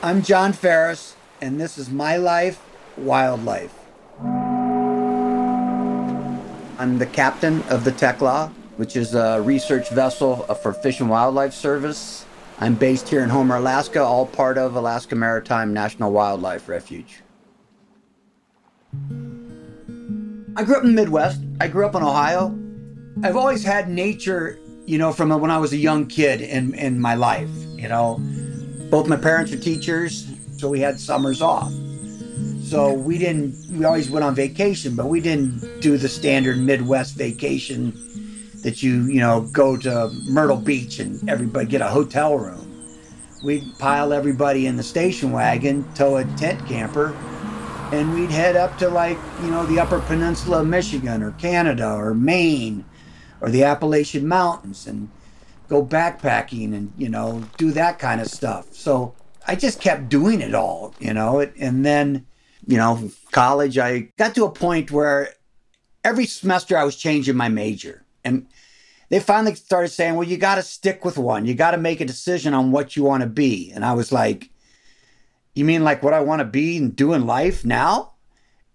I'm John Ferris, and this is My Life, Wildlife. I'm the captain of the Tiglax, which is a research vessel uh, for Fish and Wildlife Service. I'm based here in Homer, Alaska, all part of Alaska Maritime National Wildlife Refuge. I grew up in the Midwest. I grew up in Ohio. I've always had nature, you know, from when I was a young kid in, in my life. You know, both my parents are teachers, so we had summers off. So we didn't, we always went on vacation, but we didn't do the standard Midwest vacation that you, you know, go to Myrtle Beach and everybody get a hotel room. We'd pile everybody in the station wagon, tow a tent camper, and we'd head up to like, you know, the Upper Peninsula of Michigan or Canada or Maine or the Appalachian Mountains and go backpacking and, you know, do that kind of stuff. So I just kept doing it all, you know, and then, you know, college, I got to a point where every semester I was changing my major. And they finally started saying, well, you got to stick with one. You got to make a decision on what you want to be. And I was like, you mean like what I want to be and do in life now?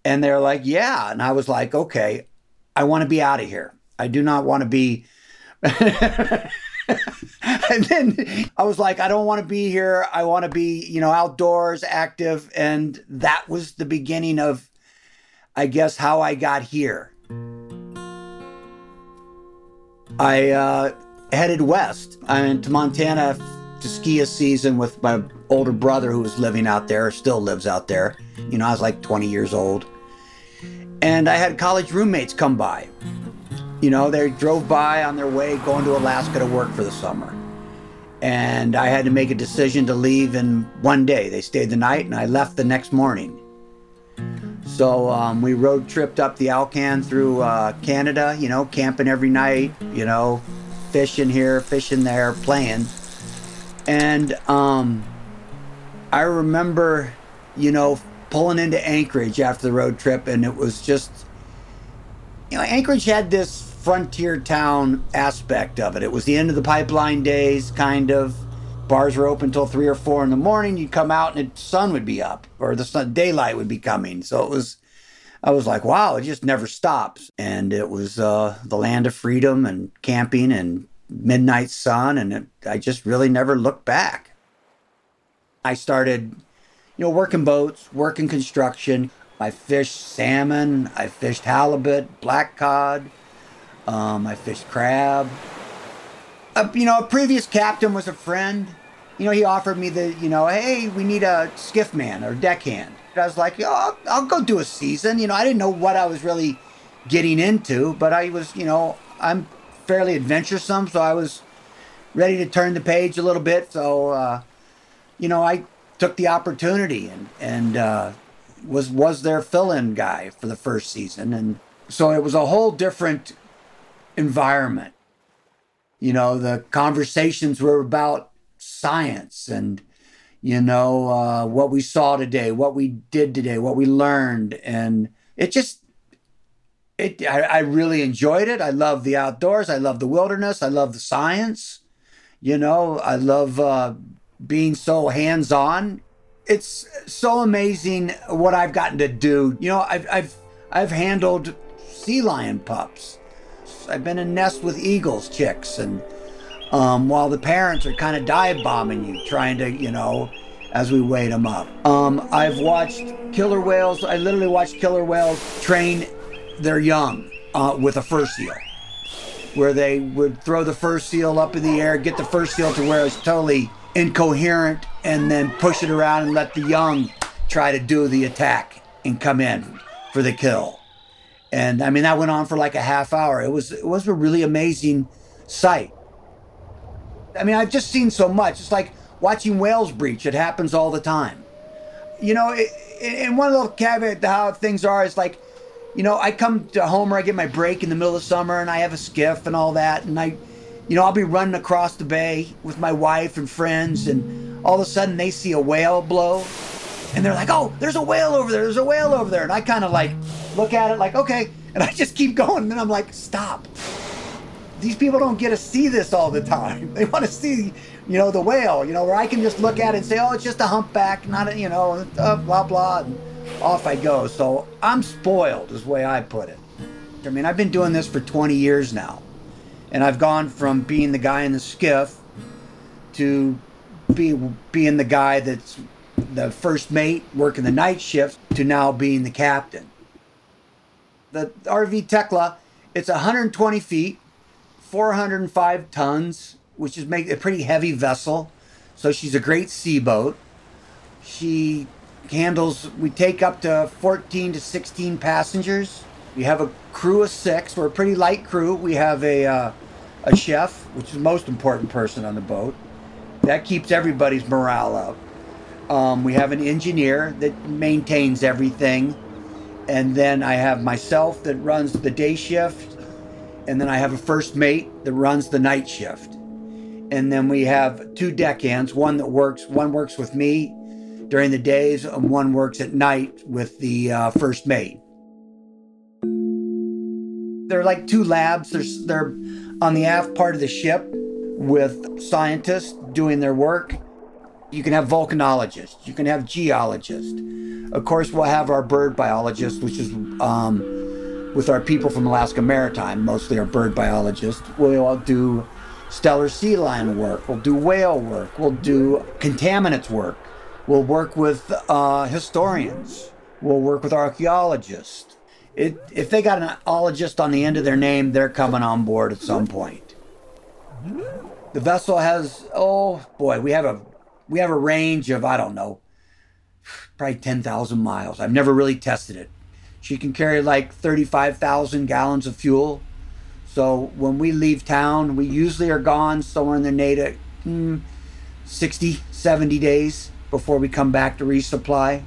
And they're like, yeah. And I was like, okay, I want to be out of here. I do not want to be. and then I was like, I don't want to be here. I want to be, you know, outdoors, active. And that was the beginning of, I guess, how I got here. I uh, headed west. I went to Montana to ski a season with my older brother who was living out there, still lives out there. You know, I was like 20 years old. And I had college roommates come by. You know, they drove by on their way going to Alaska to work for the summer. And I had to make a decision to leave in one day. They stayed the night and I left the next morning. So um, we road tripped up the Alcan through uh, Canada, you know, camping every night, you know, fishing here, fishing there, playing. And um, I remember, you know, pulling into Anchorage after the road trip, and it was just, you know, Anchorage had this frontier town aspect of it. It was the end of the pipeline days, kind of. Bars were open until three or four in the morning. You'd come out and the sun would be up, or the sun, daylight would be coming. So it was, I was like, wow, it just never stops. And it was uh, the land of freedom and camping and midnight sun, and it, I just really never looked back. I started, you know, working boats, working construction. I fished salmon, I fished halibut, black cod, um, I fished crab. You know, a previous captain was a friend. You know, he offered me the, you know, hey, we need a skiff man or deckhand. I was like, oh, I'll, I'll go do a season. You know, I didn't know what I was really getting into, but I was, you know, I'm fairly adventuresome, so I was ready to turn the page a little bit. So, uh, you know, I took the opportunity and and uh, was was their fill-in guy for the first season, and so it was a whole different environment. You know, the conversations were about science and you know uh, what we saw today, what we did today, what we learned, and it just it I, I really enjoyed it. I love the outdoors. I love the wilderness. I love the science. You know, I love uh, being so hands on. It's so amazing what I've gotten to do. You know, I've I've I've handled sea lion pups. I've been in nests with eagles chicks, and um, while the parents are kind of dive bombing you, trying to you know, as we weighed them up. Um, I've watched killer whales. I literally watched killer whales train their young uh, with a fur seal where they would throw the fur seal up in the air, get the fur seal to where it's totally incoherent and then push it around and let the young try to do the attack and come in for the kill. And I mean that went on for like a half hour. It was it was a really amazing sight. I mean I've just seen so much. It's like watching whales breach. It happens all the time. You know, it, and one little caveat to how things are is like, you know, I come to Homer, I get my break in the middle of summer, and I have a skiff and all that, and I you know, I'll be running across the bay with my wife and friends, and all of a sudden they see a whale blow, and they're like, "Oh, there's a whale over there! There's a whale over there!" And I kind of like look at it like, "Okay," and I just keep going. And then I'm like, "Stop! these people don't get to see this all the time. They want to see, you know, the whale, you know, where I can just look at it and say, oh, it's just a humpback, not a, you know, uh, blah, blah, and off I go. So I'm spoiled, is the way I put it. I mean, I've been doing this for 20 years now, and I've gone from being the guy in the skiff to be, being the guy that's the first mate working the night shift to now being the captain. The RV Tiglax, it's 120 feet, 405 tons, which is make a pretty heavy vessel. So she's a great sea boat. She handles. We take up to 14 to 16 passengers. We have a crew of six. We're a pretty light crew. We have a uh, a chef, which is the most important person on the boat. That keeps everybody's morale up. Um, we have an engineer that maintains everything. And then I have myself that runs the day shift. And then I have a first mate that runs the night shift. And then we have two deckhands, one that works, one works with me during the days, and one works at night with the uh, first mate. They're like two labs. They're, they're on the aft part of the ship with scientists doing their work you can have volcanologists, you can have geologists. Of course, we'll have our bird biologists, which is um, with our people from Alaska Maritime, mostly our bird biologists. We'll do Steller sea lion work, we'll do whale work, we'll do contaminants work, we'll work with uh, historians, we'll work with archaeologists. It, if they got an ologist on the end of their name, they're coming on board at some point. The vessel has, oh boy, we have a we have a range of, I don't know, probably 10,000 miles. I've never really tested it. She can carry like 35,000 gallons of fuel. So when we leave town, we usually are gone somewhere in the native hmm, 60, 70 days before we come back to resupply.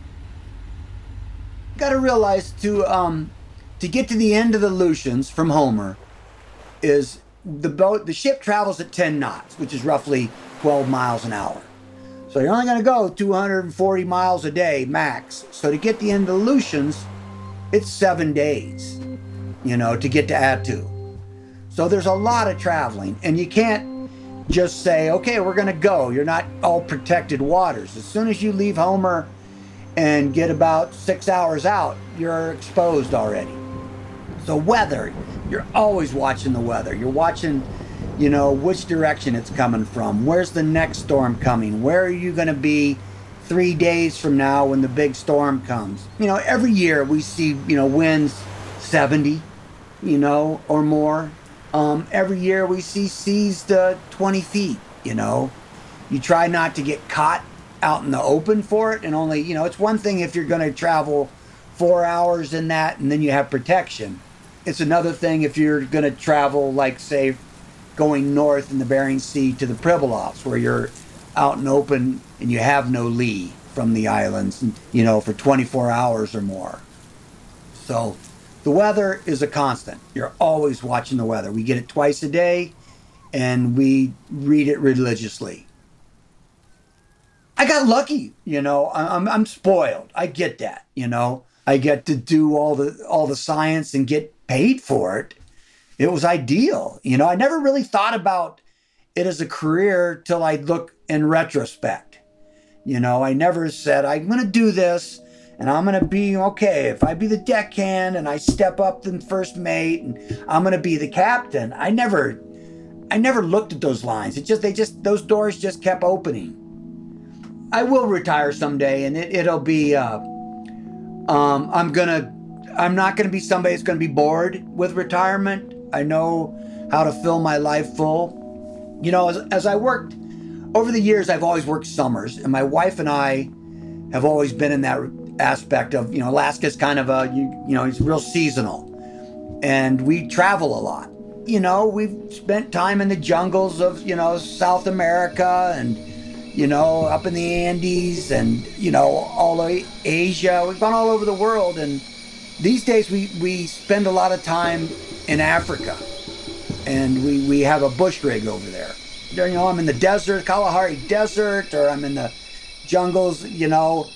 Got to realize to um, to get to the end of the Aleutians from Homer is the boat the ship travels at 10 knots, which is roughly 12 miles an hour. So you're only going to go 240 miles a day max. So to get the Aleutians, it's seven days, you know, to get to Attu. So there's a lot of traveling, and you can't just say, okay, we're going to go. You're not all protected waters. As soon as you leave Homer and get about six hours out, you're exposed already. So, weather, you're always watching the weather. You're watching you know, which direction it's coming from. Where's the next storm coming? Where are you going to be three days from now when the big storm comes? You know, every year we see, you know, winds 70, you know, or more. Um, every year we see seas to 20 feet, you know. You try not to get caught out in the open for it and only, you know, it's one thing if you're going to travel four hours in that and then you have protection. It's another thing if you're going to travel, like, say, going north in the Bering Sea to the Pribilofs, where you're out and open and you have no lee from the islands, you know, for 24 hours or more. So the weather is a constant. You're always watching the weather. We get it twice a day and we read it religiously. I got lucky, you know. I'm, I'm spoiled. I get that, you know. I get to do all the all the science and get paid for it it was ideal. You know, I never really thought about it as a career till I look in retrospect. You know, I never said, I'm going to do this and I'm going to be okay. If I be the deckhand and I step up the first mate and I'm going to be the captain, I never. I never looked at those lines. It just they just those doors just kept opening. I will retire someday, and it, it'll be. Uh, um, I'm gonna. I'm not gonna be somebody that's gonna be bored with retirement. I know how to fill my life full. You know, as, as I worked over the years, I've always worked summers, and my wife and I have always been in that aspect of, you know, Alaska's kind of a, you, you know, it's real seasonal. And we travel a lot. You know, we've spent time in the jungles of, you know, South America and, you know, up in the Andes and, you know, all of Asia. We've gone all over the world. And these days we, we spend a lot of time in Africa, and we, we have a bush rig over there. You know, I'm in the desert, Kalahari Desert, or I'm in the jungles, you know,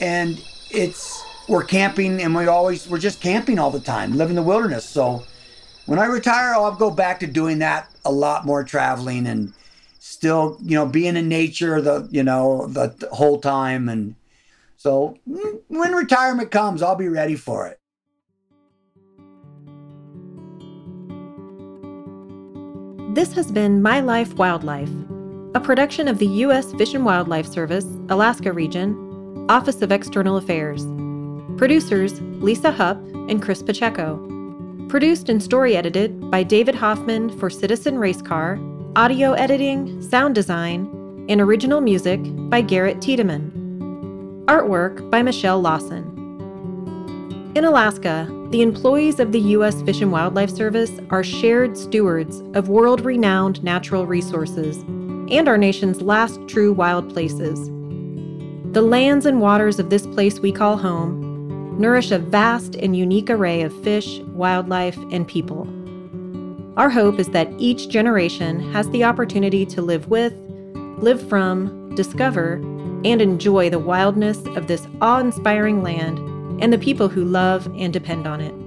and it's we're camping, and we always we're just camping all the time, living in the wilderness. So when I retire, I'll go back to doing that a lot more traveling and still, you know, being in nature the, you know, the, the whole time. And so mm, when retirement comes, I'll be ready for it. This has been My Life Wildlife, a production of the U.S. Fish and Wildlife Service, Alaska Region, Office of External Affairs. Producers Lisa Hupp and Chris Pacheco. Produced and story edited by David Hoffman for Citizen Racecar, audio editing, sound design, and original music by Garrett Tiedemann. Artwork by Michelle Lawson. In Alaska, the employees of the U.S. Fish and Wildlife Service are shared stewards of world renowned natural resources and our nation's last true wild places. The lands and waters of this place we call home nourish a vast and unique array of fish, wildlife, and people. Our hope is that each generation has the opportunity to live with, live from, discover, and enjoy the wildness of this awe inspiring land and the people who love and depend on it.